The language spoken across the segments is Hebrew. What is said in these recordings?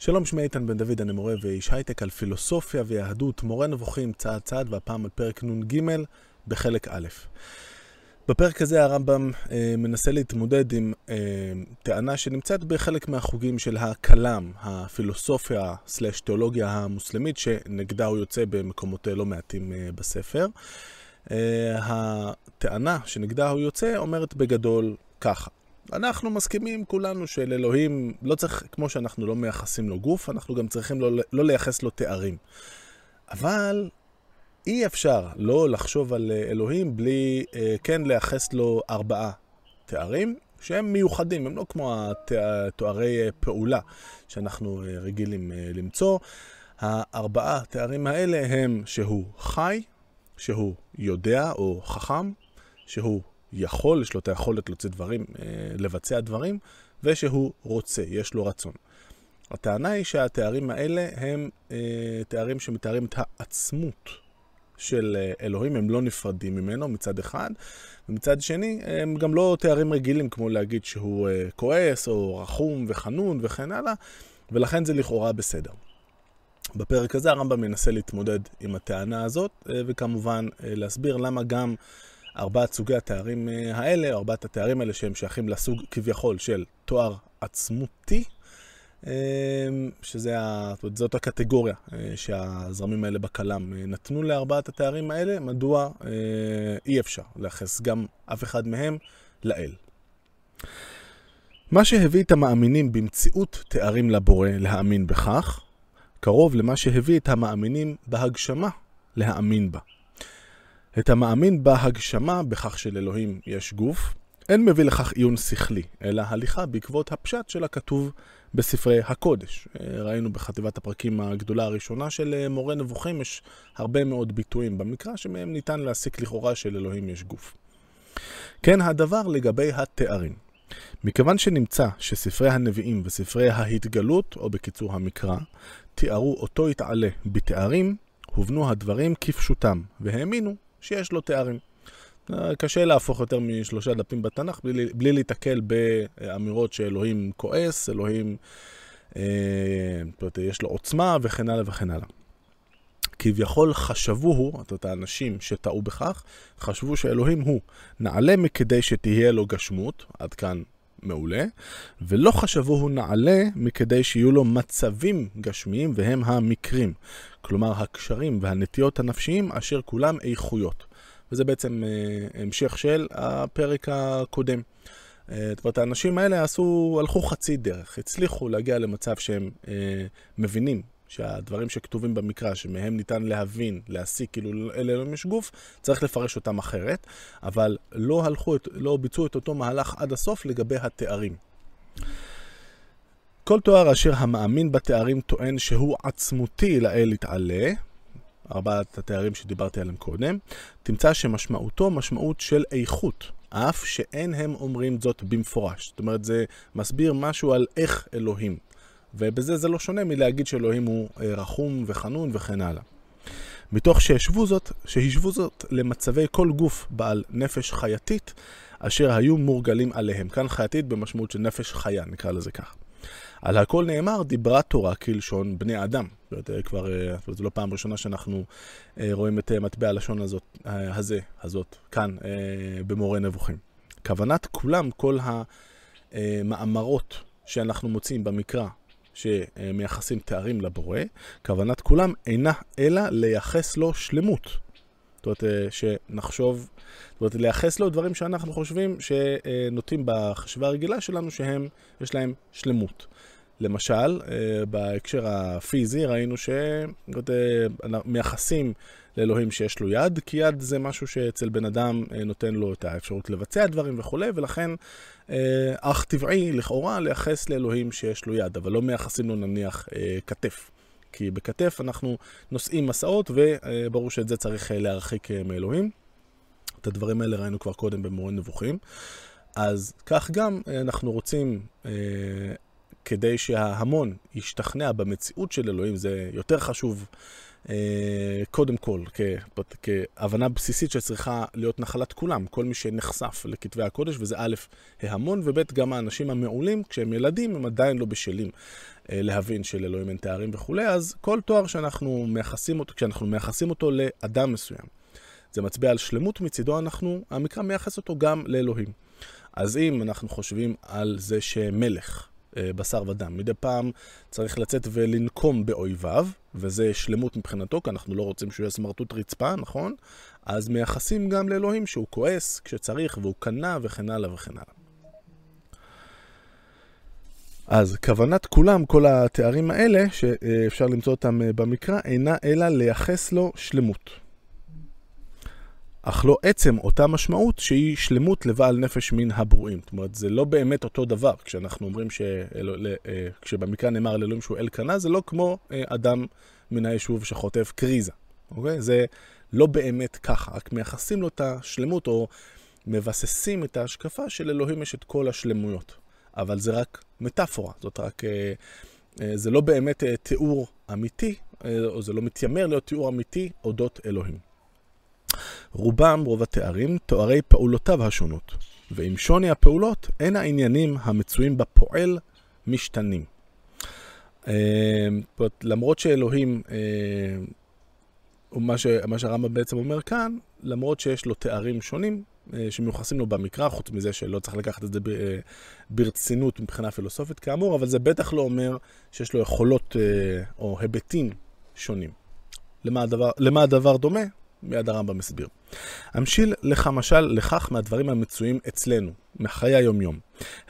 שלום, שמי איתן בן דוד, אני מורה ואיש הייטק על פילוסופיה ויהדות, מורה נבוכים צעד צעד, והפעם על פרק נ"ג בחלק א'. בפרק הזה הרמב"ם אה, מנסה להתמודד עם אה, טענה שנמצאת בחלק מהחוגים של הכלם, הפילוסופיה סלש תיאולוגיה המוסלמית, שנגדה הוא יוצא במקומות לא מעטים אה, בספר. אה, הטענה שנגדה הוא יוצא אומרת בגדול ככה. אנחנו מסכימים כולנו של אלוהים, לא צריך, כמו שאנחנו לא מייחסים לו גוף, אנחנו גם צריכים לא, לא לייחס לו תארים. אבל אי אפשר לא לחשוב על אלוהים בלי אה, כן לייחס לו ארבעה תארים שהם מיוחדים, הם לא כמו התוארי אה, פעולה שאנחנו אה, רגילים אה, למצוא. הארבעה תארים האלה הם שהוא חי, שהוא יודע או חכם, שהוא יכול, יש לו את היכולת להוציא דברים, אה, לבצע דברים, ושהוא רוצה, יש לו רצון. הטענה היא שהתארים האלה הם אה, תארים שמתארים את העצמות של אה, אלוהים, הם לא נפרדים ממנו מצד אחד, ומצד שני הם גם לא תארים רגילים כמו להגיד שהוא כועס או רחום וחנון וכן הלאה, ולכן זה לכאורה בסדר. בפרק הזה הרמב"ם מנסה להתמודד עם הטענה הזאת, וכמובן להסביר למה גם ארבעת סוגי התארים אה, האלה, ארבעת התארים האלה שהם שייכים לסוג כביכול של תואר עצמותי, אה, שזה, זאת הקטגוריה אה, שהזרמים האלה בכלם נתנו לארבעת התארים האלה, מדוע אי אפשר לייחס גם אף אחד מהם לאל. מה שהביא את המאמינים במציאות תארים לבורא להאמין בכך, קרוב למה שהביא את המאמינים בהגשמה להאמין בה. את המאמין בהגשמה, בכך שלאלוהים יש גוף, אין מביא לכך עיון שכלי, אלא הליכה בעקבות הפשט של הכתוב בספרי הקודש. ראינו בחטיבת הפרקים הגדולה הראשונה של מורה נבוכים, יש הרבה מאוד ביטויים במקרא שמהם ניתן להסיק לכאורה שלאלוהים יש גוף. כן הדבר לגבי התארים. מכיוון שנמצא שספרי הנביאים וספרי ההתגלות, או בקיצור המקרא, תיארו אותו יתעלה בתארים, הובנו הדברים כפשוטם, והאמינו שיש לו תארים. קשה להפוך יותר משלושה דפים בתנ"ך בלי, בלי להתקל באמירות שאלוהים כועס, אלוהים, אה, יש לו עוצמה וכן הלאה וכן הלאה. כביכול חשבוהו, זאת אומרת האנשים שטעו בכך, חשבו שאלוהים הוא נעלה מכדי שתהיה לו גשמות, עד כאן מעולה, ולא חשבוהו נעלה מכדי שיהיו לו מצבים גשמיים והם המקרים. כלומר הקשרים והנטיות הנפשיים אשר כולם איכויות. וזה בעצם אה, המשך של הפרק הקודם. אה, זאת אומרת, האנשים האלה עשו, הלכו חצי דרך, הצליחו להגיע למצב שהם אה, מבינים שהדברים שכתובים במקרא, שמהם ניתן להבין, להסיק, כאילו אלה לא יש גוף, צריך לפרש אותם אחרת, אבל לא הלכו, לא ביצעו את אותו מהלך עד הסוף לגבי התארים. כל תואר אשר המאמין בתארים טוען שהוא עצמותי לאל יתעלה, ארבעת התארים שדיברתי עליהם קודם, תמצא שמשמעותו משמעות של איכות, אף שאין הם אומרים זאת במפורש. זאת אומרת, זה מסביר משהו על איך אלוהים. ובזה זה לא שונה מלהגיד שאלוהים הוא אה, רחום וחנון וכן הלאה. מתוך שהשוו זאת, שהשוו זאת למצבי כל גוף בעל נפש חייתית, אשר היו מורגלים עליהם. כאן חייתית במשמעות של נפש חיה, נקרא לזה כך. על הכל נאמר, דיברה תורה כלשון בני אדם. זאת אומרת, כבר, אה, זו לא פעם ראשונה שאנחנו אה, רואים את מטבע הלשון הזאת, הזה, הזאת, כאן, במורה נבוכים. כוונת כולם, כל המאמרות שאנחנו מוצאים במקרא שמייחסים תארים לבורא, כוונת כולם אינה אלא לייחס לו שלמות. זאת אומרת, אה, שנחשוב, זאת אומרת, לייחס לו דברים שאנחנו חושבים שנוטים בחשיבה הרגילה שלנו שהם, יש להם שלמות. למשל, אה, בהקשר הפיזי ראינו שמייחסים לאלוהים שיש לו יד, כי יד זה משהו שאצל בן אדם אה, נותן לו את האפשרות לבצע דברים וכולי, ולכן אה, אך טבעי לכאורה לייחס לאלוהים שיש לו יד, אבל לא מייחסים לו נניח כתף. כי בכתף אנחנו נושאים מסעות, וברור שאת זה צריך להרחיק מאלוהים. את הדברים האלה ראינו כבר קודם במורה נבוכים. אז כך גם אנחנו רוצים כדי שההמון ישתכנע במציאות של אלוהים, זה יותר חשוב אה, קודם כל, כהבנה בסיסית שצריכה להיות נחלת כולם, כל מי שנחשף לכתבי הקודש, וזה א', ההמון, וב', גם האנשים המעולים, כשהם ילדים, הם עדיין לא בשלים אה, להבין שלאלוהים אין תארים וכולי, אז כל תואר שאנחנו מייחסים אותו, כשאנחנו מייחסים אותו לאדם מסוים, זה מצביע על שלמות מצידו, אנחנו, המקרא מייחס אותו גם לאלוהים. אז אם אנחנו חושבים על זה שמלך, בשר ודם. מדי פעם צריך לצאת ולנקום באויביו, וזה שלמות מבחינתו, כי אנחנו לא רוצים שהוא יהיה סמרטוט רצפה, נכון? אז מייחסים גם לאלוהים שהוא כועס כשצריך, והוא קנה וכן הלאה וכן הלאה. אז כוונת כולם, כל התארים האלה, שאפשר למצוא אותם אה, במקרא, אינה אלא לייחס לו שלמות. אך לא עצם אותה משמעות שהיא שלמות לבעל נפש מן הברואים. זאת אומרת, זה לא באמת אותו דבר. כשאנחנו אומרים ש... אה, כשבמקרא נאמר על אלוהים שהוא אל קנה, זה לא כמו אה, אדם מן היישוב שחוטף קריזה, אוקיי? זה לא באמת ככה, רק מייחסים לו את השלמות או מבססים את ההשקפה של אלוהים יש את כל השלמויות. אבל זה רק מטאפורה, זאת רק... אה, זה לא באמת תיאור אמיתי, או זה לא מתיימר להיות תיאור אמיתי אודות אלוהים. רובם, רוב התארים, תוארי פעולותיו השונות, ועם שוני הפעולות, אין העניינים המצויים בפועל משתנים. אה, למרות שאלוהים, אה, מה, ש, מה שהרמב"ם בעצם אומר כאן, למרות שיש לו תארים שונים אה, שמיוחסים לו במקרא, חוץ מזה שלא צריך לקחת את זה ברצינות מבחינה פילוסופית כאמור, אבל זה בטח לא אומר שיש לו יכולות או היבטים שונים. למה הדבר, למה הדבר דומה? מיד הרמב"ם מסביר. אמשיל לך משל לכך מהדברים המצויים אצלנו, מחיי היומיום.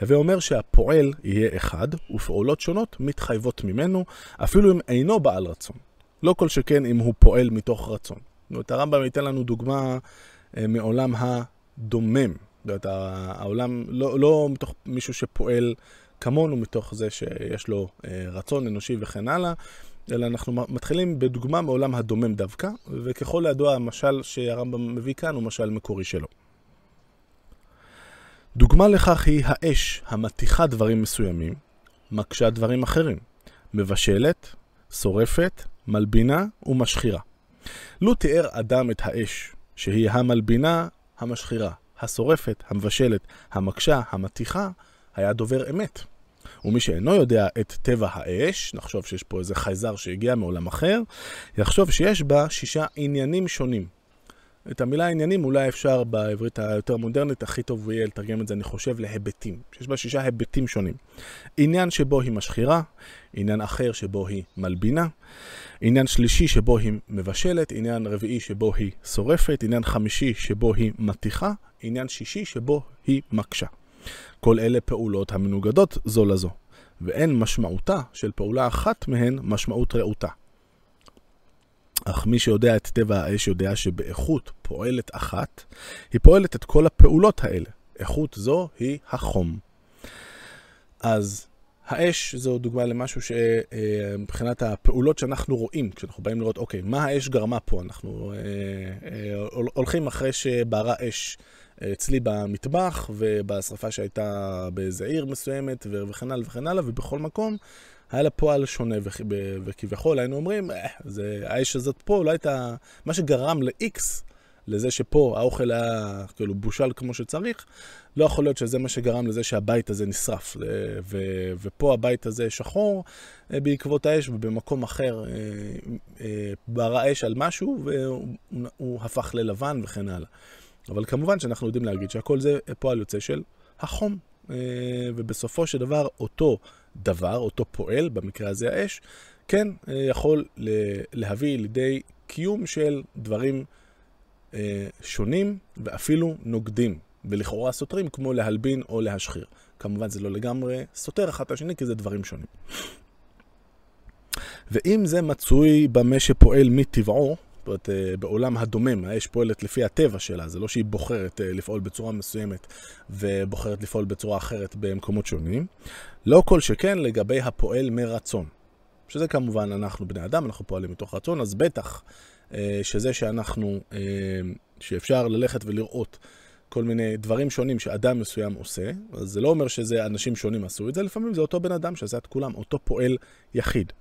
הווה אומר שהפועל יהיה אחד, ופעולות שונות מתחייבות ממנו, אפילו אם אינו בעל רצון. לא כל שכן אם הוא פועל מתוך רצון. זאת אומרת, הרמב"ם ייתן לנו דוגמה אה, מעולם הדומם. זאת אומרת, העולם לא, לא מתוך מישהו שפועל כמונו, מתוך זה שיש לו אה, רצון אנושי וכן הלאה, אלא אנחנו מתחילים בדוגמה מעולם הדומם דווקא, וככל הידוע המשל שהרמב"ם מביא כאן הוא משל מקורי שלו. דוגמה לכך היא האש המתיחה דברים מסוימים, מקשה דברים אחרים, מבשלת, שורפת, מלבינה ומשחירה. לו תיאר אדם את האש, שהיא המלבינה, המשחירה, השורפת, המבשלת, המקשה, המתיחה, היה דובר אמת. ומי שאינו יודע את טבע האש, נחשוב שיש פה איזה חייזר שהגיע מעולם אחר, יחשוב שיש בה שישה עניינים שונים. את המילה עניינים אולי אפשר בעברית היותר מודרנית, הכי טוב יהיה לתרגם את זה, אני חושב, להיבטים. שיש בה שישה היבטים שונים. עניין שבו היא משחירה, עניין אחר שבו היא מלבינה, עניין שלישי שבו היא מבשלת, עניין רביעי שבו היא שורפת, עניין חמישי שבו היא מתיחה, עניין שישי שבו היא מקשה. כל אלה פעולות המנוגדות זו לזו, ואין משמעותה של פעולה אחת מהן משמעות רעותה. אך מי שיודע את טבע האש יודע שבאיכות פועלת אחת, היא פועלת את כל הפעולות האלה. איכות זו היא החום. אז האש זו דוגמה למשהו שמבחינת הפעולות שאנחנו רואים, כשאנחנו באים לראות, אוקיי, מה האש גרמה פה? אנחנו אה, אה, הולכים אחרי שבערה אש אצלי במטבח, ובשרפה שהייתה באיזה עיר מסוימת, וכן הלאה וכן הלאה, ובכל מקום היה לה פועל שונה, וכביכול היינו אומרים, אה, זה, האש הזאת פה לא הייתה, מה שגרם ל-X, לזה שפה האוכל היה כאילו בושל כמו שצריך, לא יכול להיות שזה מה שגרם לזה שהבית הזה נשרף. ו- ופה הבית הזה שחור אה, בעקבות האש, ובמקום אחר אה, בערה אש על משהו, והוא הפך ללבן וכן הלאה. אבל כמובן שאנחנו יודעים להגיד שהכל זה פועל יוצא של החום. אה, ובסופו של דבר אותו דבר, אותו פועל, במקרה הזה האש, כן אה, יכול להביא לידי קיום של דברים אה, שונים ואפילו נוגדים, ולכאורה סותרים, כמו להלבין או להשחיר. כמובן זה לא לגמרי סותר אחד את השני, כי זה דברים שונים. ואם זה מצוי במה שפועל מטבעו, אומרת, אה, בעולם הדומם, האש פועלת לפי הטבע שלה, זה לא שהיא בוחרת אה, לפעול בצורה מסוימת ובוחרת לפעול בצורה אחרת במקומות שונים. לא כל שכן לגבי הפועל מרצון. שזה כמובן אנחנו בני אדם, אנחנו פועלים מתוך רצון, אז בטח אה, שזה שאנחנו, שאפשר ללכת ולראות כל מיני דברים שונים שאדם מסוים עושה, אז זה לא אומר שזה אנשים שונים עשו את זה, לפעמים זה אותו בן אדם שעשה את כולם, אותו פועל יחיד.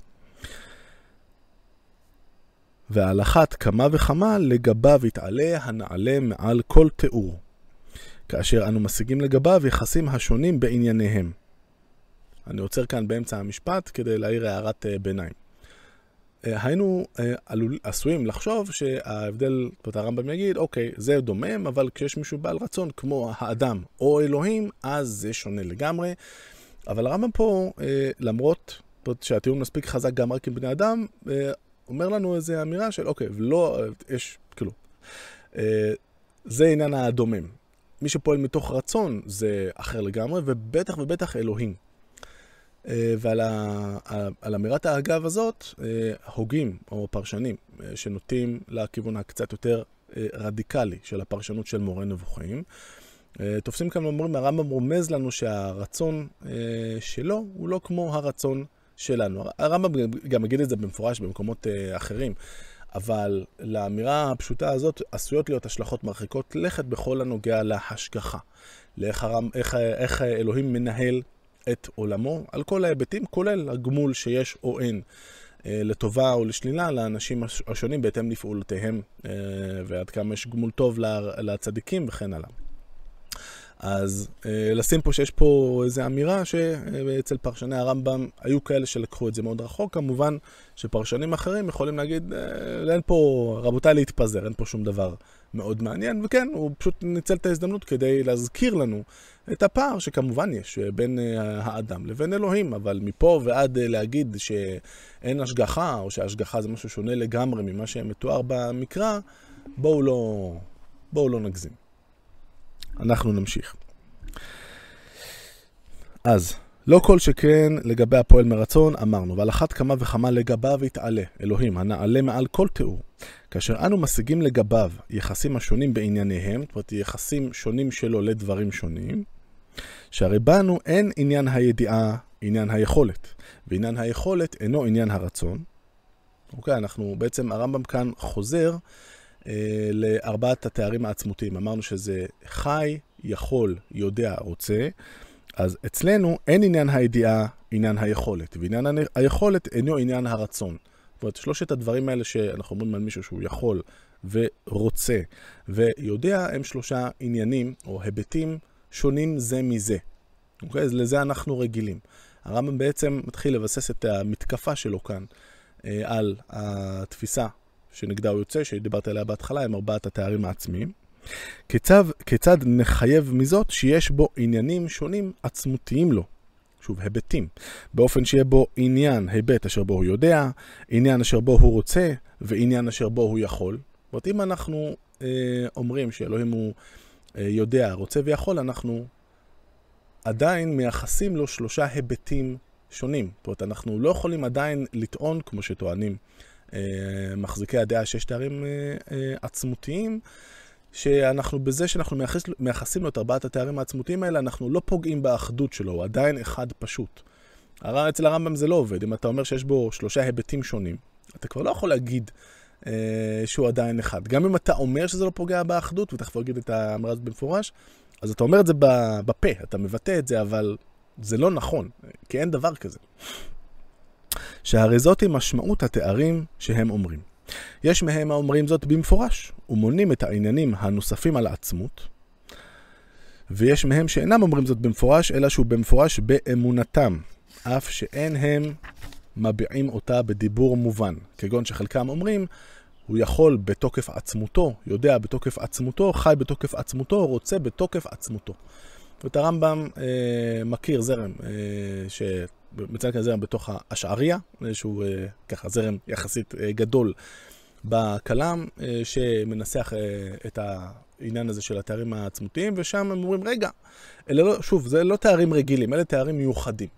ועל אחת כמה וכמה לגביו יתעלה הנעלה מעל כל תיאור, כאשר אנו משיגים לגביו יחסים השונים בענייניהם. אני עוצר כאן באמצע המשפט כדי להעיר הערת אה, ביניים. אה, היינו אה, עלול, עשויים לחשוב שההבדל, זאת אומרת הרמב"ם יגיד, אוקיי, זה דומם, אבל כשיש מישהו בעל רצון כמו האדם או אלוהים, אז זה שונה לגמרי. אבל הרמב"ם פה, למרות שהטיעון מספיק חזק גם רק עם בני אדם, אומר לנו איזו אמירה של, אוקיי, לא, יש, כאילו, זה עניין הדומם. מי שפועל מתוך רצון זה אחר לגמרי, ובטח ובטח אלוהים. אה, ועל ה, על אמירת האגב הזאת, אה, הוגים או פרשנים אה, שנוטים לכיוון הקצת יותר רדיקלי של הפרשנות של מורה נבוכים. תופסים כאן ואומרים, הרמב"ם רומז לנו שהרצון שלו הוא לא כמו הרצון שלנו. הרמב"ם גם מגיד את זה במפורש במקומות אחרים, אבל לאמירה הפשוטה הזאת עשויות להיות השלכות מרחיקות לכת בכל הנוגע להשגחה. לאיך הרמ... איך, איך אלוהים מנהל את עולמו, על כל ההיבטים, כולל הגמול שיש או אין, אה, לטובה או לשלילה לאנשים השונים בהתאם לפעולותיהם, אה, ועד כמה יש גמול טוב לצדיקים וכן הלאה. אז אה, לשים פה שיש פה איזו אמירה שאצל פרשני הרמב"ם היו כאלה שלקחו את זה מאוד רחוק, כמובן שפרשנים אחרים יכולים להגיד, אין פה, רבותיי להתפזר, אין פה שום דבר מאוד מעניין, וכן, הוא פשוט ניצל את ההזדמנות כדי להזכיר לנו את הפער שכמובן יש בין אה, האדם לבין אלוהים, אבל מפה ועד אה, להגיד שאין השגחה, או שההשגחה זה משהו שונה לגמרי ממה שמתואר במקרא, בואו לא, בואו לא נגזים. אנחנו נמשיך. אז, לא כל שכן לגבי הפועל מרצון, אמרנו, ועל אחת כמה וכמה לגביו יתעלה, אלוהים, הנעלה מעל כל תיאור. כאשר אנו משיגים לגביו יחסים השונים בענייניהם, זאת אומרת, יחסים שונים שלו לדברים שונים, שהרי בנו אין עניין הידיעה, עניין היכולת, ועניין היכולת אינו עניין הרצון. אוקיי, אנחנו בעצם, הרמב"ם כאן חוזר לארבעת התארים העצמותיים. אמרנו שזה חי, יכול, יודע, רוצה. אז אצלנו אין עניין הידיעה, עניין היכולת, ועניין היכולת אינו עניין הרצון. זאת אומרת, שלושת הדברים האלה שאנחנו אומרים על מישהו שהוא יכול ורוצה ויודע, הם שלושה עניינים או היבטים שונים זה מזה. אוקיי? אז לזה אנחנו רגילים. הרמב"ם בעצם מתחיל לבסס את המתקפה שלו כאן אה, על התפיסה שנגדה הוא יוצא, שדיברתי עליה בהתחלה, עם ארבעת התארים העצמיים. כיצד, כיצד נחייב מזאת שיש בו עניינים שונים עצמותיים לו. שוב, היבטים. באופן שיהיה בו עניין, היבט אשר בו הוא יודע, עניין אשר בו הוא רוצה, ועניין אשר בו הוא יכול. זאת אומרת, אם אנחנו אה, אומרים שאלוהים הוא אה, יודע, רוצה ויכול, אנחנו עדיין מייחסים לו שלושה היבטים שונים. זאת אומרת, אנחנו לא יכולים עדיין לטעון, כמו שטוענים מחזיקי הדעה שיש תארים אה, אה, עצמותיים, שאנחנו בזה שאנחנו מייחס, מייחסים לו את ארבעת התארים העצמותיים האלה, אנחנו לא פוגעים באחדות שלו, הוא עדיין אחד פשוט. אצל הרמב"ם זה לא עובד, אם אתה אומר שיש בו שלושה היבטים שונים, אתה כבר לא יכול להגיד אה, שהוא עדיין אחד. גם אם אתה אומר שזה לא פוגע באחדות, ותכף הוא יגיד את האמרה הזאת במפורש, אז אתה אומר את זה בפה, אתה מבטא את זה, אבל זה לא נכון, כי אין דבר כזה. שהרי זאת היא משמעות התארים שהם אומרים. יש מהם האומרים זאת במפורש, ומונים את העניינים הנוספים על העצמות, ויש מהם שאינם אומרים זאת במפורש, אלא שהוא במפורש באמונתם, אף שאין הם מביעים אותה בדיבור מובן, כגון שחלקם אומרים, הוא יכול בתוקף עצמותו, יודע בתוקף עצמותו, חי בתוקף עצמותו, רוצה בתוקף עצמותו. ואת הרמב"ם אה, מכיר זרם, אה, כאן זרם בתוך האשעריה, שהוא אה, ככה זרם יחסית אה, גדול בכלם, אה, שמנסח אה, את העניין הזה של התארים העצמותיים, ושם הם אומרים, רגע, אלה לא, שוב, זה לא תארים רגילים, אלה תארים מיוחדים.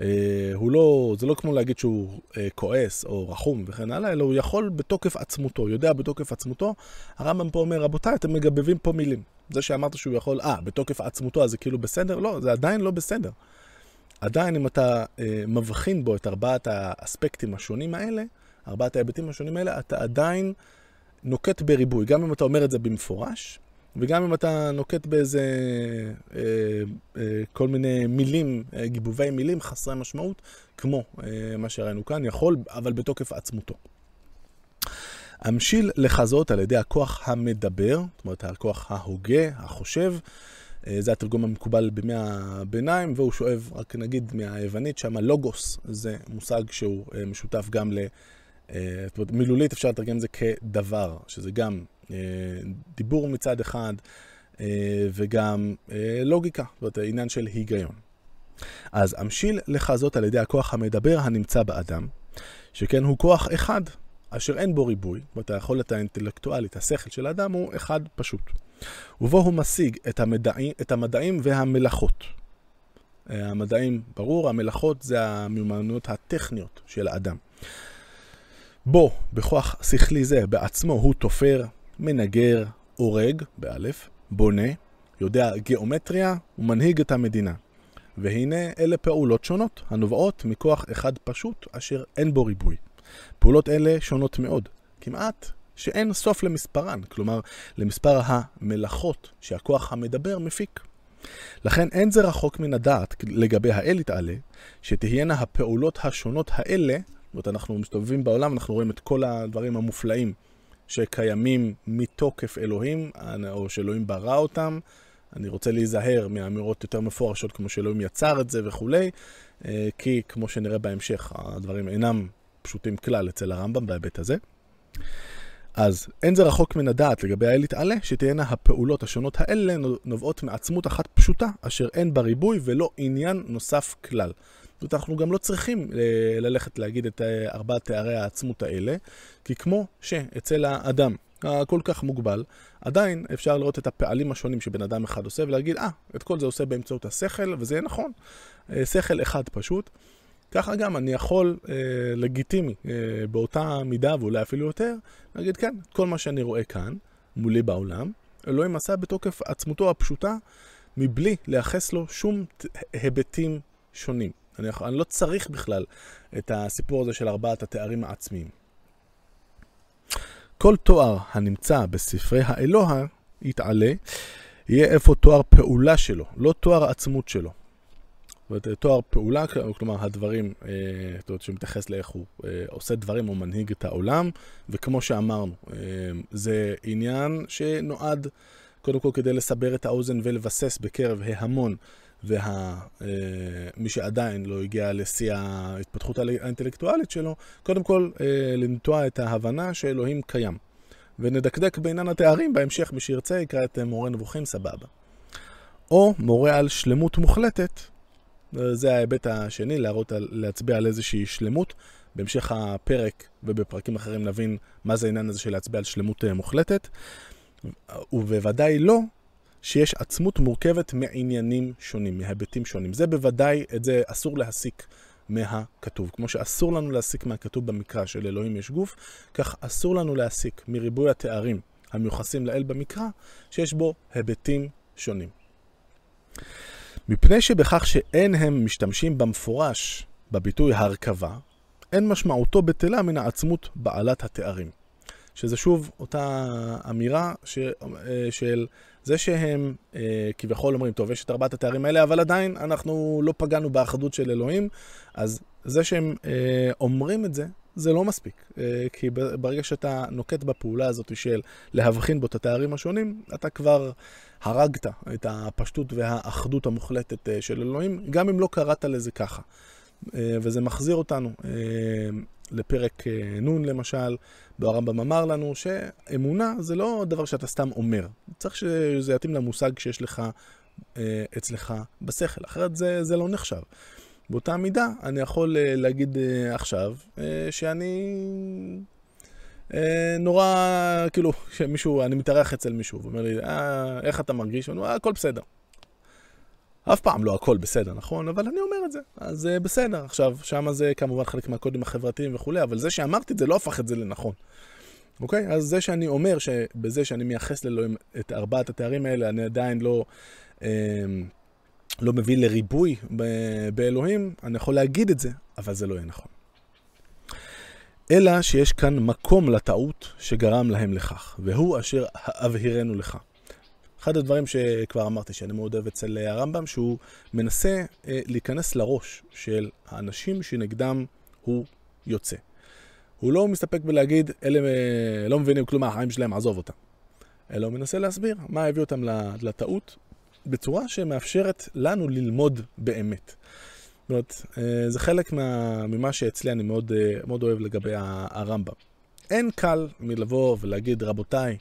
אה, הוא לא, זה לא כמו להגיד שהוא אה, כועס או רחום וכן הלאה, אלא הוא יכול בתוקף עצמותו, יודע בתוקף עצמותו. הרמב"ם פה אומר, רבותיי, אתם מגבבים פה מילים. זה שאמרת שהוא יכול, אה, בתוקף עצמותו, אז זה כאילו בסדר? לא, זה עדיין לא בסדר. עדיין אם אתה אה, מבחין בו את ארבעת האספקטים השונים האלה, ארבעת ההיבטים השונים האלה, אתה עדיין נוקט בריבוי. גם אם אתה אומר את זה במפורש, וגם אם אתה נוקט באיזה אה, אה, כל מיני מילים, אה, גיבובי מילים חסרי משמעות, כמו אה, מה שראינו כאן, יכול, אבל בתוקף עצמותו. המשיל לחזות על ידי הכוח המדבר, זאת אומרת הכוח ההוגה, החושב, זה התרגום המקובל בימי הביניים, והוא שואב, רק נגיד מהיוונית, שם לוגוס זה מושג שהוא אה, משותף גם ל... אה, זאת אומרת, מילולית אפשר לתרגם את זה כדבר, שזה גם דיבור מצד אחד וגם לוגיקה, זאת אומרת, עניין של היגיון. אז המשיל לחזות על ידי הכוח המדבר הנמצא באדם, שכן הוא כוח אחד, אשר אין בו ריבוי, זאת אומרת, היכולת האינטלקטואלית, השכל של האדם הוא אחד פשוט. ובו הוא משיג את המדעים, את המדעים והמלאכות. אה, המדעים, ברור, המלאכות זה המיומנויות הטכניות של האדם. בו, בכוח שכלי זה, בעצמו הוא תופר, מנגר, הורג, באלף, בונה, יודע גיאומטריה ומנהיג את המדינה. והנה אלה פעולות שונות, הנובעות מכוח אחד פשוט, אשר אין בו ריבוי. פעולות אלה שונות מאוד, כמעט שאין סוף למספרן, כלומר למספר המלאכות שהכוח המדבר מפיק. לכן אין זה רחוק מן הדעת לגבי האל יתעלה, שתהיינה הפעולות השונות האלה, זאת אומרת אנחנו מסתובבים בעולם, אנחנו רואים את כל הדברים המופלאים שקיימים מתוקף אלוהים, או שאלוהים ברא אותם. אני רוצה להיזהר מאמירות יותר מפורשות כמו שאלוהים יצר את זה וכולי, אה, כי כמו שנראה בהמשך, הדברים אינם פשוטים כלל אצל הרמב"ם בהיבט הזה. אז אין זה רחוק מן הדעת לגבי האל יתעלה, שתהיינה הפעולות השונות האלה נובעות מעצמות אחת פשוטה, אשר אין בה ריבוי ולא עניין נוסף כלל. זאת אומרת, אנחנו גם לא צריכים אה, ללכת להגיד את אה, ארבעת תארי העצמות האלה, כי כמו שאצל האדם הכל כך מוגבל, עדיין אפשר לראות את הפעלים השונים שבן אדם אחד עושה ולהגיד, אה, ah, את כל זה עושה באמצעות השכל, וזה נכון. אה, שכל אחד פשוט. ככה גם אני יכול, אה, לגיטימי, אה, באותה מידה ואולי אפילו יותר, להגיד כן, כל מה שאני רואה כאן, מולי בעולם, אלוהים עשה בתוקף עצמותו הפשוטה, מבלי לייחס לו שום היבטים שונים. אני, אני לא צריך בכלל את הסיפור הזה של ארבעת התארים העצמיים. כל תואר הנמצא בספרי האלוה יתעלה, יהיה איפה תואר פעולה שלו, לא תואר עצמות שלו. זאת אומרת, תואר פעולה, כלומר הדברים, אה, זאת אומרת, שמתייחס לאיך הוא אה, עושה דברים או מנהיג את העולם, וכמו שאמרנו, אה, זה עניין שנועד קודם כל כדי לסבר את האוזן ולבסס בקרב ההמון, ומי שעדיין לא הגיע לשיא ההתפתחות האינטלקטואלית שלו, קודם כל לנטוע את ההבנה שאלוהים קיים. ונדקדק בעניין התארים בהמשך, מי שירצה יקרא את מורה נבוכים, סבבה. או מורה על שלמות מוחלטת, זה ההיבט השני, להראות, להצביע על איזושהי שלמות. בהמשך הפרק ובפרקים אחרים נבין מה זה העניין הזה של להצביע על שלמות אה, מוחלטת. ובוודאי לא שיש עצמות מורכבת מעניינים שונים, מהיבטים שונים. זה בוודאי, את זה אסור להסיק מהכתוב. כמו שאסור לנו להסיק מהכתוב במקרא של אלוהים יש גוף, כך אסור לנו להסיק מריבוי התארים המיוחסים לאל במקרא, שיש בו היבטים שונים. מפני שבכך שאין הם משתמשים במפורש בביטוי הרכבה, אין משמעותו בטלה מן העצמות בעלת התארים. שזה שוב אותה אמירה ש, אה, של זה שהם אה, כביכול אומרים, טוב, יש את ארבעת התארים האלה, אבל עדיין אנחנו לא פגענו באחדות של אלוהים, אז זה שהם אה, אומרים את זה, זה לא מספיק. כי ברגע שאתה נוקט בפעולה הזאת של להבחין בו את התארים השונים, אתה כבר הרגת את הפשטות והאחדות המוחלטת של אלוהים, גם אם לא קראת לזה ככה. וזה מחזיר אותנו לפרק נ' למשל, בו הרמב"ם אמר לנו שאמונה זה לא דבר שאתה סתם אומר. צריך שזה יתאים למושג שיש לך אה, אצלך בשכל, אחרת זה, זה לא נחשב. באותה מידה אני יכול אה, להגיד אה, עכשיו אה, שאני אה, נורא, כאילו, שמישהו, אני מתארח אצל מישהו, ואומר לי, אה, איך אתה מרגיש? אני אומר, הכל בסדר. אף פעם לא הכל בסדר, נכון? אבל אני אומר את זה, אז uh, בסדר. עכשיו, שם זה כמובן חלק מהקודים החברתיים וכולי, אבל זה שאמרתי את זה לא הפך את זה לנכון. אוקיי? אז זה שאני אומר שבזה שאני מייחס לאלוהים את ארבעת התארים האלה, אני עדיין לא, אה, לא מביא לריבוי באלוהים, אני יכול להגיד את זה, אבל זה לא יהיה נכון. אלא שיש כאן מקום לטעות שגרם להם לכך, והוא אשר אבהירנו לך. אחד הדברים שכבר אמרתי שאני מאוד אוהב אצל הרמב"ם, שהוא מנסה אה, להיכנס לראש של האנשים שנגדם הוא יוצא. הוא לא מסתפק בלהגיד, אלה אה, לא מבינים כלום מהחיים שלהם, עזוב אותם. אלא הוא מנסה להסביר מה הביא אותם לטעות, בצורה שמאפשרת לנו ללמוד באמת. זאת אומרת, אה, זה חלק מה, ממה שאצלי אני מאוד, אה, מאוד אוהב לגבי הרמב"ם. אין קל מלבוא ולהגיד, רבותיי,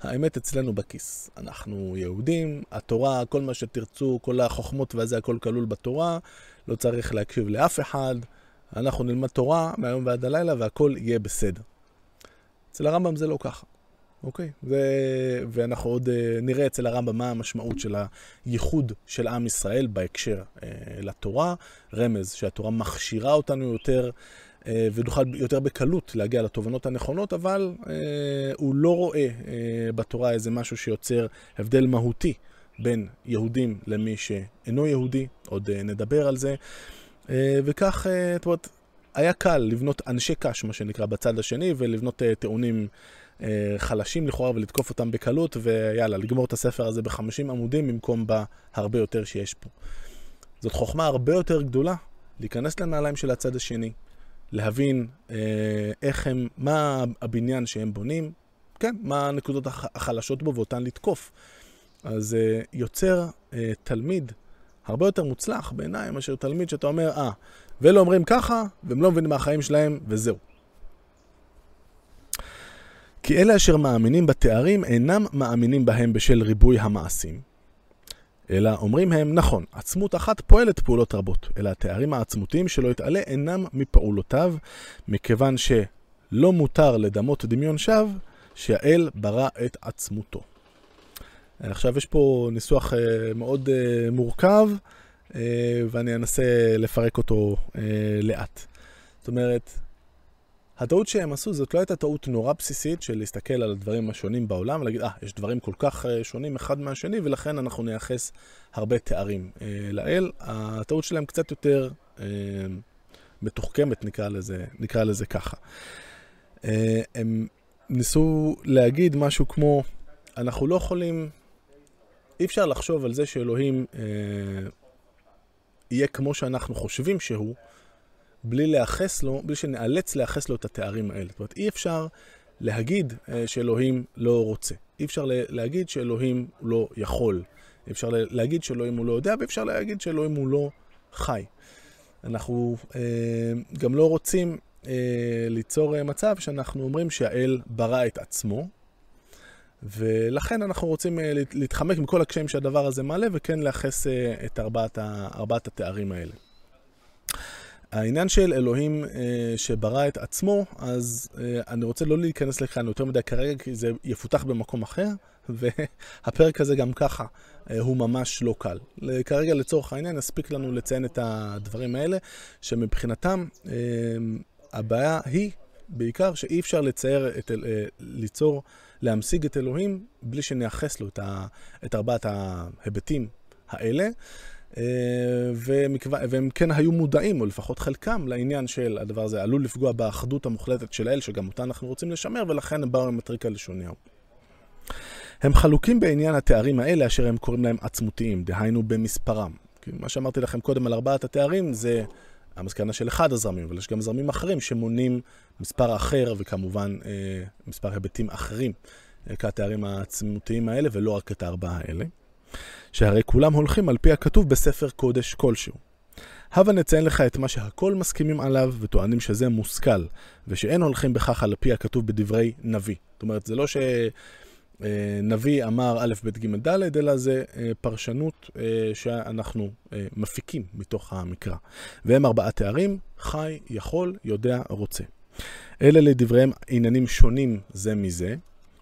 האמת אצלנו בכיס. אנחנו יהודים, התורה, כל מה שתרצו, כל החוכמות והזה, הכל כלול בתורה, לא צריך להקשיב לאף אחד, אנחנו נלמד תורה מהיום ועד הלילה והכל יהיה בסדר. אצל הרמב"ם זה לא ככה. אוקיי? ו... ואנחנו עוד uh, נראה אצל הרמב"ם מה המשמעות של הייחוד של עם ישראל בהקשר uh, לתורה. רמז שהתורה מכשירה אותנו יותר uh, ונוכל יותר בקלות להגיע לתובנות הנכונות, אבל uh, הוא לא רואה uh, בתורה איזה משהו שיוצר הבדל מהותי בין יהודים למי שאינו יהודי, עוד uh, נדבר על זה. Uh, וכך, זאת אומרת, היה קל לבנות אנשי קש, מה שנקרא, בצד השני, ולבנות uh, טיעונים אה, חלשים לכאורה ולתקוף אותם בקלות, ויאללה, לגמור את הספר הזה בחמישים עמודים במקום בהרבה יותר שיש פה. זאת חוכמה הרבה יותר גדולה, להיכנס לנעליים של הצד השני, להבין אה, איך הם, מה הבניין שהם בונים, כן, מה הנקודות החלשות בו ואותן לתקוף. אז אה, יוצר אה, תלמיד הרבה יותר מוצלח בעיניי מאשר תלמיד שאתה אומר, אה, ואלה אומרים ככה, והם לא מבינים מהחיים שלהם, וזהו. כי אלה אשר מאמינים בתארים אינם מאמינים בהם בשל ריבוי המעשים. אלא אומרים הם, נכון, עצמות אחת פועלת פעולות רבות, אלא התארים העצמותיים שלא יתעלה אינם מפעולותיו, מכיוון שלא מותר לדמות דמיון שווא, שהאל ברא את עצמותו. עכשיו יש פה ניסוח uh, מאוד uh, מורכב, ואני אנסה לפרק אותו לאט. זאת אומרת, הטעות שהם עשו זאת לא הייתה טעות נורא בסיסית של להסתכל על הדברים השונים בעולם ולהגיד, אה, יש דברים כל כך אה, שונים אחד מהשני ולכן אנחנו נייחס הרבה תארים אה, לאל. הטעות שלהם קצת יותר אה, מתוחכמת, נקרא לזה, נקרא לזה ככה. אה, הם ניסו להגיד משהו כמו, אנחנו לא יכולים, אי אפשר לחשוב על זה שאלוהים אה, יהיה כמו שאנחנו חושבים שהוא. בלי לייחס לו, בלי שנאלץ לייחס לו את התארים האלה. זאת אומרת, אי אפשר להגיד אה, שאלוהים לא רוצה. אי אפשר להגיד שאלוהים לא יכול. אי אפשר להגיד שאלוהים הוא לא יודע, ואי אפשר להגיד שאלוהים הוא לא חי. אנחנו אה, גם לא רוצים אה, ליצור מצב שאנחנו אומרים שהאל ברא את עצמו, ולכן אנחנו רוצים להתחמק מכל הקשיים שהדבר הזה מעלה, וכן לייחס את ארבעת, ארבעת התארים האלה. העניין של אלוהים אה, שברא את עצמו, אז אה, אני רוצה לא להיכנס לכאן יותר מדי כרגע, כי זה יפותח במקום אחר, והפרק הזה גם ככה אה, הוא ממש לא קל. כרגע לצורך העניין נספיק לנו לציין את הדברים האלה, שמבחינתם אה, הבעיה היא בעיקר שאי אפשר לצייר, את, אה, ליצור, להמשיג את אלוהים בלי שנייחס לו את, ה, את ארבעת ההיבטים האלה. אה, והם כן היו מודעים, או לפחות חלקם, לעניין של הדבר הזה עלול לפגוע באחדות המוחלטת של האל, שגם אותה אנחנו רוצים לשמר, ולכן הם באו עם הטריק הלשוניהו. הם חלוקים בעניין התארים האלה, אשר הם קוראים להם עצמותיים, דהיינו במספרם. כי מה שאמרתי לכם קודם על ארבעת התארים, זה המסקנה של אחד הזרמים, אבל יש גם זרמים אחרים שמונים מספר אחר, וכמובן אה, מספר היבטים אחרים אה, כתארים העצמותיים האלה, ולא רק את הארבעה האלה. שהרי כולם הולכים על פי הכתוב בספר קודש כלשהו. הבה נציין לך את מה שהכל מסכימים עליו וטוענים שזה מושכל, ושאין הולכים בכך על פי הכתוב בדברי נביא. זאת אומרת, זה לא שנביא אמר א', ב', ג', ד', אלא זה אה, פרשנות אה, שאנחנו אה, מפיקים מתוך המקרא. והם ארבעה תארים, חי, יכול, יודע, רוצה. אלה לדבריהם עניינים שונים זה מזה,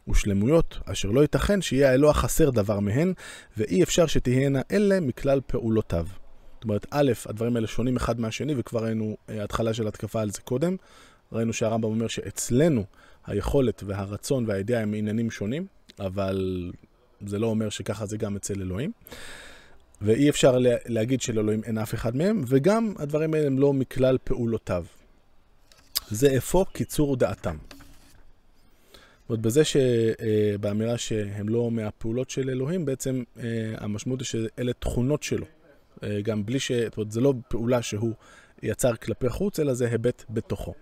ושלמויות, אשר לא ייתכן שיהיה האלוה חסר דבר מהן, ואי אפשר שתהיינה אלה מכלל פעולותיו. זאת אומרת, א', הדברים האלה שונים אחד מהשני, וכבר ראינו אה, התחלה של התקפה על זה קודם. ראינו שהרמב"ם אומר שאצלנו היכולת והרצון והידיעה הם עניינים שונים, אבל זה לא אומר שככה זה גם אצל אלוהים. ואי אפשר להגיד שלאלוהים אין אף אחד מהם, וגם הדברים האלה הם לא מכלל פעולותיו. זה אפוא קיצור דעתם. זאת בזה שבאמירה שהם לא מהפעולות של אלוהים, בעצם המשמעות היא שאלה תכונות שלו. גם בלי ש... זאת אומרת, זה לא פעולה שהוא יצר כלפי חוץ, אלא זה היבט בתוכו.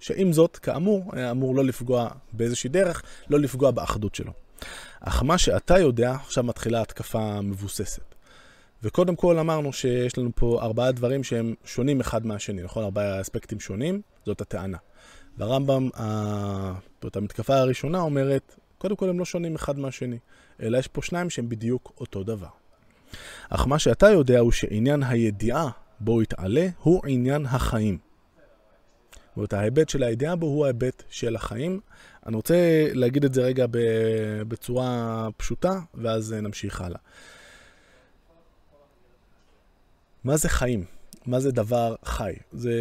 שעם זאת, כאמור, היה אמור לא לפגוע באיזושהי דרך, לא לפגוע באחדות שלו. אך מה שאתה יודע, עכשיו מתחילה התקפה מבוססת. וקודם כל אמרנו שיש לנו פה ארבעה דברים שהם שונים אחד מהשני, נכון? ארבעה אספקטים שונים, זאת הטענה. והרמב"ם, זאת המתקפה הראשונה אומרת, קודם כל הם לא שונים אחד מהשני, אלא יש פה שניים שהם בדיוק אותו דבר. אך מה שאתה יודע הוא שעניין הידיעה בו יתעלה הוא עניין החיים. זאת אומרת, ההיבט של הידיעה בו הוא ההיבט של החיים. אני רוצה להגיד את זה רגע בצורה פשוטה, ואז נמשיך הלאה. מה זה חיים? מה זה דבר חי? זה,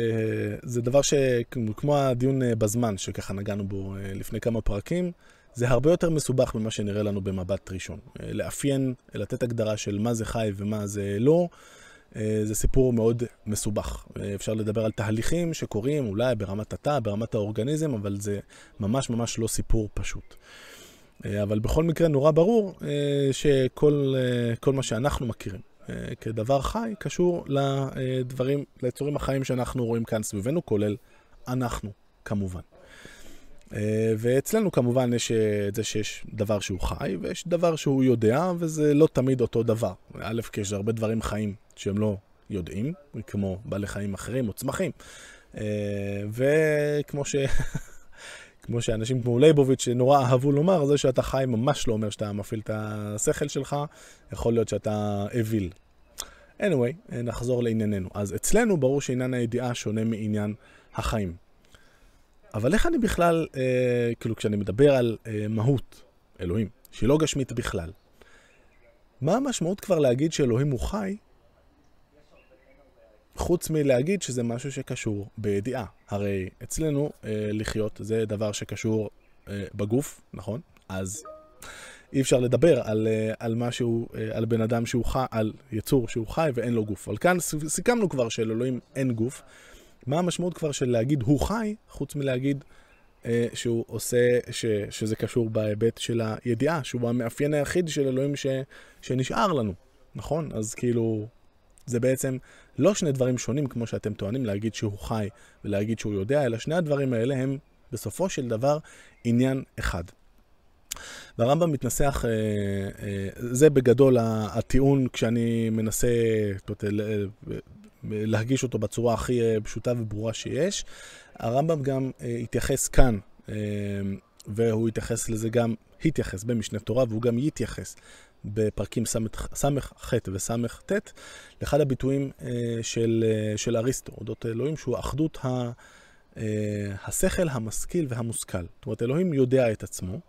זה דבר שכמו הדיון בזמן, שככה נגענו בו לפני כמה פרקים, זה הרבה יותר מסובך ממה שנראה לנו במבט ראשון. לאפיין, לתת הגדרה של מה זה חי ומה זה לא, זה סיפור מאוד מסובך. אפשר לדבר על תהליכים שקורים אולי ברמת התא, ברמת האורגניזם, אבל זה ממש ממש לא סיפור פשוט. אבל בכל מקרה נורא ברור שכל מה שאנחנו מכירים כדבר חי קשור לדברים, ליצורים החיים שאנחנו רואים כאן סביבנו, כולל אנחנו, כמובן. ואצלנו כמובן יש את זה שיש דבר שהוא חי ויש דבר שהוא יודע, וזה לא תמיד אותו דבר. א', כי יש הרבה דברים חיים שהם לא יודעים, כמו בעלי חיים אחרים או צמחים. וכמו ש... כמו שאנשים כמו לייבוביץ' שנורא אהבו לומר, זה שאתה חי ממש לא אומר שאתה מפעיל את השכל שלך, יכול להיות שאתה אוויל. anyway, נחזור לענייננו. אז אצלנו ברור שעניין הידיעה שונה מעניין החיים. אבל איך אני בכלל, אה, כאילו כשאני מדבר על אה, מהות, אלוהים, שהיא לא גשמית בכלל, מה המשמעות כבר להגיד שאלוהים הוא חי, חוץ מלהגיד שזה משהו שקשור בידיעה. הרי אצלנו אה, לחיות זה דבר שקשור אה, בגוף, נכון? אז אי אפשר לדבר על, אה, על משהו, אה, על בן אדם שהוא חי, על יצור שהוא חי ואין לו גוף. אבל כאן סיכמנו כבר שלאלוהים אין גוף. מה המשמעות כבר של להגיד הוא חי, חוץ מלהגיד אה, שהוא עושה, ש, שזה קשור בהיבט של הידיעה, שהוא המאפיין היחיד של אלוהים ש, שנשאר לנו, נכון? אז כאילו, זה בעצם לא שני דברים שונים כמו שאתם טוענים להגיד שהוא חי ולהגיד שהוא יודע, אלא שני הדברים האלה הם בסופו של דבר עניין אחד. והרמב"ם מתנסח, אה, אה, זה בגדול הטיעון כשאני מנסה להגיש אותו בצורה הכי פשוטה וברורה שיש. הרמב"ם גם התייחס כאן, והוא התייחס לזה גם, התייחס במשנה תורה, והוא גם יתייחס בפרקים ס"ח וס"ט, לאחד הביטויים של, של אריסטו, אודות אלוהים, שהוא אחדות ה, השכל, המשכיל והמושכל. זאת אומרת, אלוהים יודע את עצמו,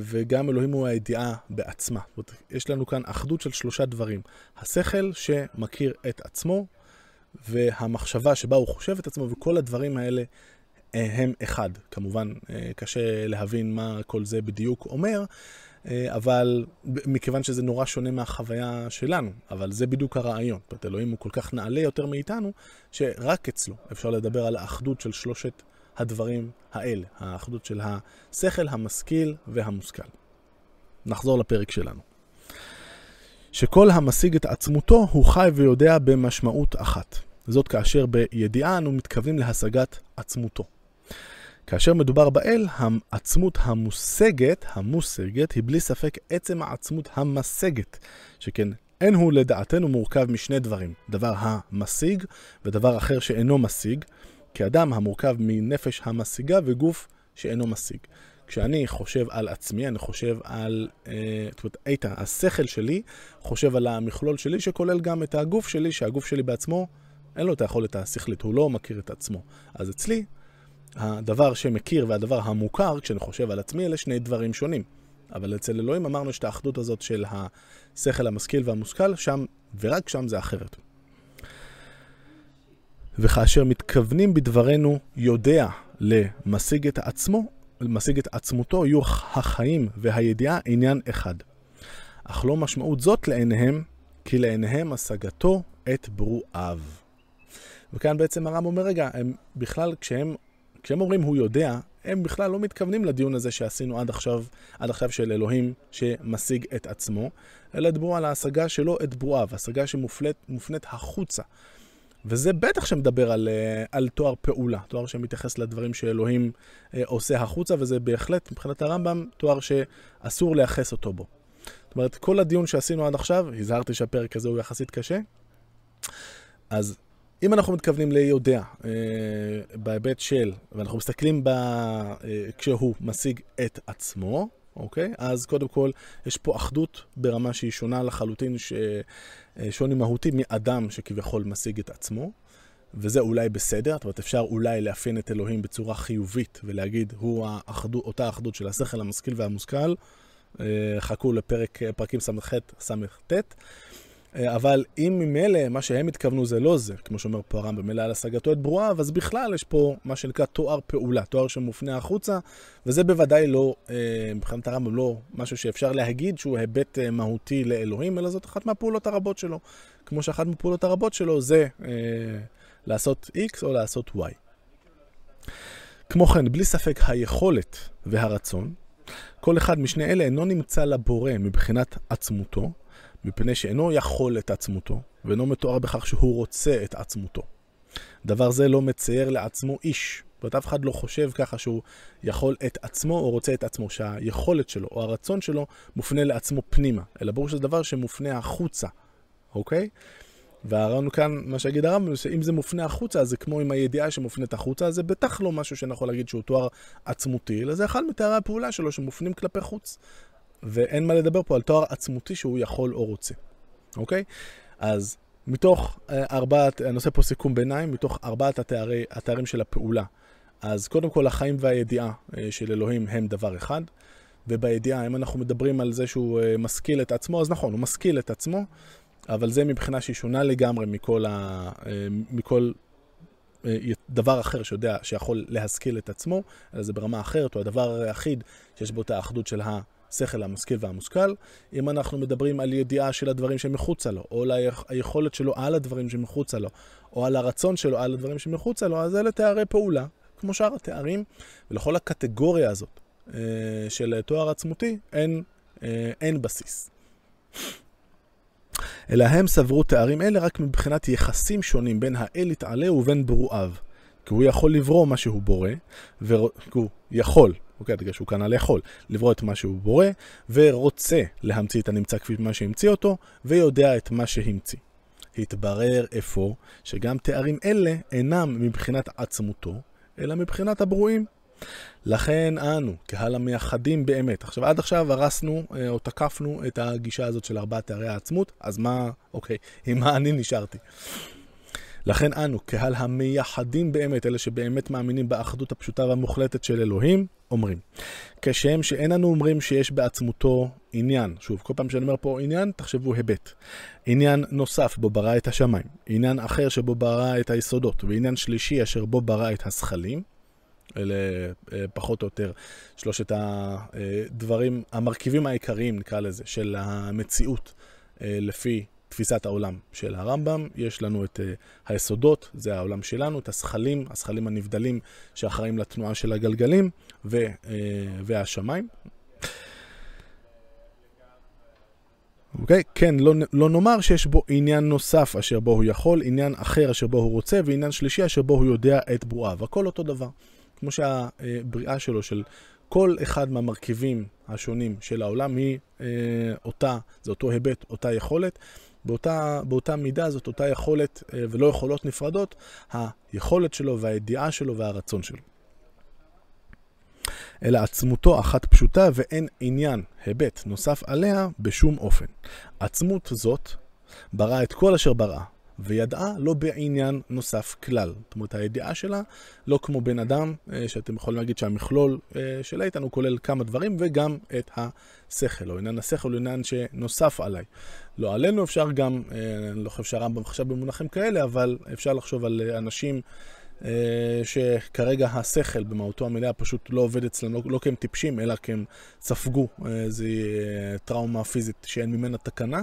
וגם אלוהים הוא הידיעה בעצמה. זאת אומרת, יש לנו כאן אחדות של שלושה דברים. השכל שמכיר את עצמו, והמחשבה שבה הוא חושב את עצמו, וכל הדברים האלה הם אחד. כמובן, קשה להבין מה כל זה בדיוק אומר, אבל מכיוון שזה נורא שונה מהחוויה שלנו, אבל זה בדיוק הרעיון. זאת אומרת, אלוהים הוא כל כך נעלה יותר מאיתנו, שרק אצלו אפשר לדבר על האחדות של שלושת הדברים האלה, האחדות של השכל, המשכיל והמושכל. נחזור לפרק שלנו. שכל המשיג את עצמותו הוא חי ויודע במשמעות אחת. זאת כאשר בידיעה אנו מתכוונים להשגת עצמותו. כאשר מדובר באל, העצמות המושגת, המושגת, היא בלי ספק עצם העצמות המשגת, שכן אין הוא לדעתנו מורכב משני דברים, דבר המשיג ודבר אחר שאינו משיג, כאדם המורכב מנפש המשיגה וגוף שאינו משיג. כשאני חושב על עצמי, אני חושב על, אה, זאת אומרת, איתן, השכל שלי חושב על המכלול שלי, שכולל גם את הגוף שלי, שהגוף שלי בעצמו, אין לו את היכולת השכלית, הוא לא מכיר את עצמו. אז אצלי, הדבר שמכיר והדבר המוכר, כשאני חושב על עצמי, אלה שני דברים שונים. אבל אצל אלוהים אמרנו שאת האחדות הזאת של השכל המשכיל והמושכל, שם, ורק שם זה אחרת. וכאשר מתכוונים בדברנו יודע למשיג את עצמו, למשיג את עצמותו, יהיו החיים והידיעה עניין אחד. אך לא משמעות זאת לעיניהם, כי לעיניהם השגתו את ברואיו. וכאן בעצם הרם אומר, רגע, הם בכלל, כשהם, כשהם אומרים הוא יודע, הם בכלל לא מתכוונים לדיון הזה שעשינו עד עכשיו, עד עכשיו של אלוהים שמשיג את עצמו, אלא דיברו על ההשגה שלו את ברואיו, השגה שמופנית החוצה. וזה בטח שמדבר על, אה, על תואר פעולה, תואר שמתייחס לדברים שאלוהים אה, עושה החוצה, וזה בהחלט, מבחינת הרמב"ם, תואר שאסור לייחס אותו בו. זאת אומרת, כל הדיון שעשינו עד עכשיו, הזהרתי שהפרק הזה הוא יחסית קשה, אז אם אנחנו מתכוונים ליודע אה, בהיבט של, ואנחנו מסתכלים ב, אה, כשהוא משיג את עצמו, אוקיי? אז קודם כל, יש פה אחדות ברמה שהיא שונה לחלוטין, ש... אה, שוני מהותי מאדם שכביכול משיג את עצמו, וזה אולי בסדר, זאת אומרת, אפשר אולי לאפיין את אלוהים בצורה חיובית ולהגיד, הוא האחדות, אותה אחדות של השכל המשכיל והמושכל. אה, חכו לפרק, פרקים ס"ח, ס"ט. אה, אבל אם ממילא מה שהם התכוונו זה לא זה, כמו שאומר פה הרמב"ם, אלא על השגתו את ברואיו, אז בכלל יש פה מה שנקרא תואר פעולה, תואר שמופנה החוצה, וזה בוודאי לא, אה, מבחינת הרמב"ם, לא משהו שאפשר להגיד שהוא היבט אה, מהותי לאלוהים, אלא זאת אחת מהפעולות הרבות שלו. כמו שאחת מהפעולות הרבות שלו זה אה, לעשות X או לעשות Y. כמו כן, בלי ספק היכולת והרצון, כל אחד משני אלה אינו נמצא לבורא מבחינת עצמותו, מפני שאינו יכול את עצמותו, ואינו מתואר בכך שהוא רוצה את עצמותו. דבר זה לא מצייר לעצמו איש. זאת אף אחד לא חושב ככה שהוא יכול את עצמו או רוצה את עצמו, שהיכולת שלו או הרצון שלו מופנה לעצמו פנימה, אלא ברור שזה דבר שמופנה החוצה, אוקיי? והרעיון כאן, מה שיגיד הרמב"ם, שאם זה מופנה החוצה, אז זה כמו עם הידיעה שמופנית החוצה, זה בטח לא משהו שאני יכול להגיד שהוא תואר עצמותי, אלא זה אחד מתארי הפעולה שלו שמופנים כלפי חוץ. ואין מה לדבר פה על תואר עצמותי שהוא יכול או רוצה, אוקיי? אז מתוך אה, ארבעת, אני עושה פה סיכום ביניים, מתוך ארבעת התארי, התארים של הפעולה. אז קודם כל החיים והידיעה אה, של אלוהים הם דבר אחד, ובידיעה, אם אנחנו מדברים על זה שהוא אה, משכיל את עצמו, אז נכון, הוא משכיל את עצמו, אבל זה מבחינה שהיא שונה לגמרי מכל, ה, מכל דבר אחר שיודע, שיכול להשכיל את עצמו, אלא זה ברמה אחרת, הוא הדבר היחיד שיש בו את האחדות של ה... השכל המשכיל והמושכל, אם אנחנו מדברים על ידיעה של הדברים שמחוצה לו, או על היכולת שלו על הדברים שמחוצה לו, או על הרצון שלו על הדברים שמחוצה לו, אז אלה תארי פעולה, כמו שאר התארים, ולכל הקטגוריה הזאת אה, של תואר עצמותי אין, אה, אין בסיס. אלא הם סברו תארים אלה רק מבחינת יחסים שונים בין האל יתעלה ובין ברואיו. כי הוא יכול לברוא מה שהוא בורא, והוא יכול, אוקיי, בגלל שהוא כנ"ל יכול, לברוא את מה שהוא בורא, ורוצה להמציא את הנמצא כפי מה שהמציא אותו, ויודע את מה שהמציא. התברר אפוא שגם תארים אלה אינם מבחינת עצמותו, אלא מבחינת הברואים. לכן אנו, קהל המייחדים באמת, עכשיו עד עכשיו הרסנו אה, או תקפנו את הגישה הזאת של ארבעת תארי העצמות, אז מה, אוקיי, עם מה אני נשארתי? לכן אנו, קהל המייחדים באמת, אלה שבאמת מאמינים באחדות הפשוטה והמוחלטת של אלוהים, אומרים. כשם שאין אנו אומרים שיש בעצמותו עניין, שוב, כל פעם שאני אומר פה עניין, תחשבו היבט. עניין נוסף בו ברא את השמיים, עניין אחר שבו ברא את היסודות, ועניין שלישי אשר בו ברא את הזכלים. אלה אה, פחות או יותר שלושת הדברים, המרכיבים העיקריים, נקרא לזה, של המציאות אה, לפי תפיסת העולם של הרמב"ם. יש לנו את uh, היסודות, זה העולם שלנו, את הזכלים, הזכלים הנבדלים שאחראים לתנועה של הגלגלים, ו, uh, והשמיים. אוקיי? Okay? כן, לא, לא נאמר שיש בו עניין נוסף אשר בו הוא יכול, עניין אחר אשר בו הוא רוצה, ועניין שלישי אשר בו הוא יודע את ברואיו. הכל אותו דבר. כמו שהבריאה שלו, של כל אחד מהמרכיבים השונים של העולם, היא אה, אותה, זה אותו היבט, אותה יכולת, באותה, באותה מידה זאת אותה יכולת אה, ולא יכולות נפרדות, היכולת שלו והידיעה שלו והרצון שלו. אלא עצמותו אחת פשוטה ואין עניין, היבט, נוסף עליה בשום אופן. עצמות זאת ברא את כל אשר ברא, וידעה לא בעניין נוסף כלל. זאת אומרת, הידיעה שלה לא כמו בן אדם, אה, שאתם יכולים להגיד שהמכלול אה, של איתן הוא כולל כמה דברים, וגם את השכל, או עניין השכל הוא עניין שנוסף עליי. לא עלינו, אפשר גם, אה, אני לא חושב שהרמב"ם חשב במונחים כאלה, אבל אפשר לחשוב על אנשים שכרגע השכל במהותו המלאה פשוט לא עובד אצלם, לא, לא כי הם טיפשים, אלא כי הם ספגו איזו טראומה פיזית שאין ממנה תקנה.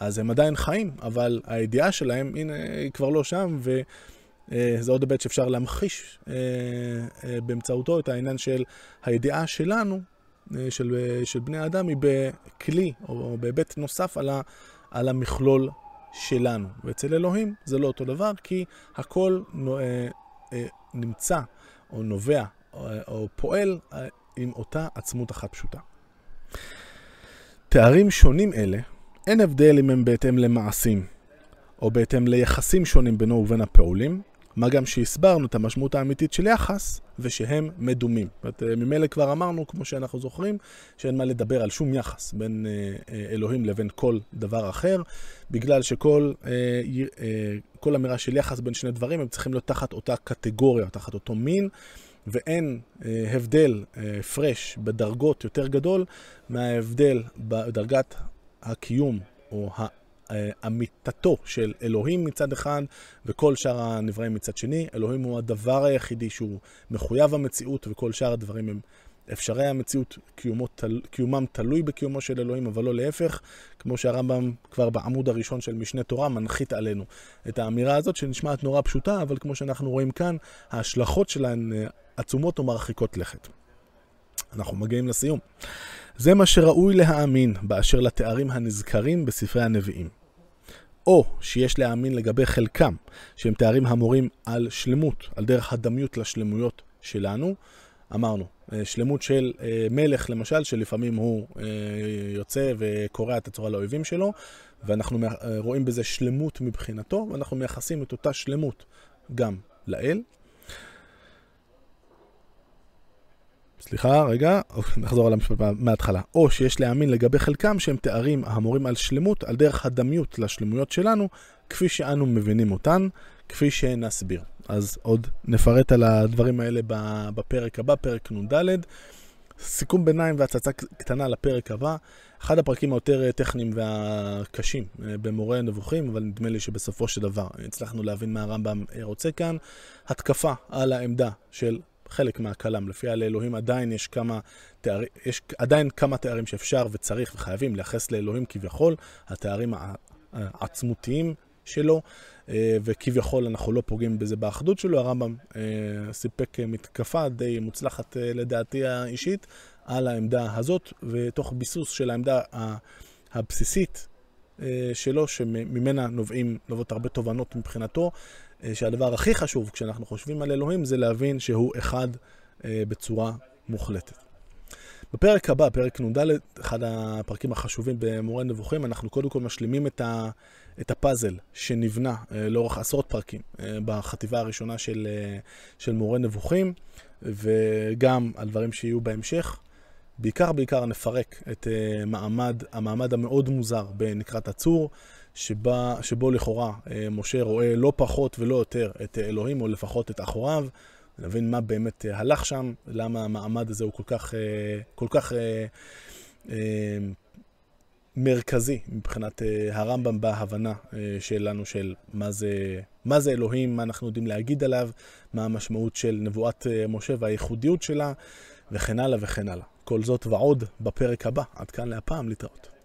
אז הם עדיין חיים, אבל הידיעה שלהם, הנה, היא כבר לא שם, זה עוד היבט שאפשר להמחיש באמצעותו את העניין של הידיעה שלנו, של, של בני האדם, היא בכלי או בהיבט נוסף על, ה, על המכלול שלנו. ואצל אלוהים זה לא אותו דבר, כי הכל נמצא או נובע או, או פועל עם אותה עצמות אחת פשוטה. תארים שונים אלה, אין הבדל אם הם בהתאם למעשים, או בהתאם ליחסים שונים בינו ובין הפעולים, מה גם שהסברנו את המשמעות האמיתית של יחס, ושהם מדומים. זאת אומרת, ממילא כבר אמרנו, כמו שאנחנו זוכרים, שאין מה לדבר על שום יחס בין אה, אה, אלוהים לבין כל דבר אחר, בגלל שכל אה, כל אמירה של יחס בין שני דברים, הם צריכים להיות תחת אותה קטגוריה, תחת אותו מין. ואין אה, הבדל, הפרש אה, בדרגות יותר גדול מההבדל בדרגת הקיום או אה, אמיתתו של אלוהים מצד אחד וכל שאר הנבראים מצד שני. אלוהים הוא הדבר היחידי שהוא מחויב המציאות וכל שאר הדברים הם אפשרי המציאות, קיומו, תל, קיומם תלוי בקיומו של אלוהים, אבל לא להפך, כמו שהרמב"ם כבר בעמוד הראשון של משנה תורה מנחית עלינו את האמירה הזאת שנשמעת נורא פשוטה, אבל כמו שאנחנו רואים כאן, ההשלכות שלהן עצומות ומרחיקות לכת. אנחנו מגיעים לסיום. זה מה שראוי להאמין באשר לתארים הנזכרים בספרי הנביאים. או שיש להאמין לגבי חלקם, שהם תארים המורים על שלמות, על דרך הדמיות לשלמויות שלנו. אמרנו, אה, שלמות של אה, מלך למשל, שלפעמים הוא אה, יוצא וקורע את הצורה לאויבים שלו, ואנחנו רואים בזה שלמות מבחינתו, ואנחנו מייחסים את אותה שלמות גם לאל. סליחה, רגע, נחזור על המשפט מההתחלה. או שיש להאמין לגבי חלקם שהם תארים המורים על שלמות, על דרך הדמיות לשלמויות שלנו, כפי שאנו מבינים אותן, כפי שנסביר. אז עוד נפרט על הדברים האלה בפרק הבא, פרק נ"ד. סיכום ביניים והצצה קטנה לפרק הבא. אחד הפרקים היותר טכניים והקשים אה, במורה נבוכים, אבל נדמה לי שבסופו של דבר הצלחנו להבין מה הרמב"ם רוצה כאן. התקפה על העמדה של חלק מהכלם. לפי לאלוהים עדיין יש כמה תארים, יש עדיין כמה תארים שאפשר וצריך וחייבים לייחס לאלוהים כביכול, התארים העצמותיים שלו, אה, וכביכול אנחנו לא פוגעים בזה באחדות שלו. הרמב"ם אה, סיפק מתקפה די מוצלחת אה, לדעתי האישית על העמדה הזאת, ותוך ביסוס של העמדה הבסיסית שלו, שממנה נובעים, נובעות הרבה תובנות מבחינתו, שהדבר הכי חשוב כשאנחנו חושבים על אלוהים זה להבין שהוא אחד בצורה מוחלטת. בפרק הבא, פרק נ"ד, אחד הפרקים החשובים במורה נבוכים, אנחנו קודם כל משלימים את, ה, את הפאזל שנבנה אה, לאורך עשרות פרקים אה, בחטיבה הראשונה של, אה, של מורה נבוכים, וגם על דברים שיהיו בהמשך. בעיקר בעיקר נפרק את מעמד, המעמד המאוד מוזר בנקרת הצור, שבה, שבו לכאורה משה רואה לא פחות ולא יותר את אלוהים, או לפחות את אחוריו. נבין מה באמת אה, הלך שם, למה המעמד הזה הוא כל כך, אה, כל כך אה, מרכזי מבחינת הרמב"ם בהבנה שלנו של מה זה, מה זה אלוהים, מה אנחנו יודעים להגיד עליו, מה המשמעות של נבואת משה והייחודיות שלה, וכן הלאה וכן הלאה. כל זאת ועוד בפרק הבא. עד כאן להפעם, להתראות.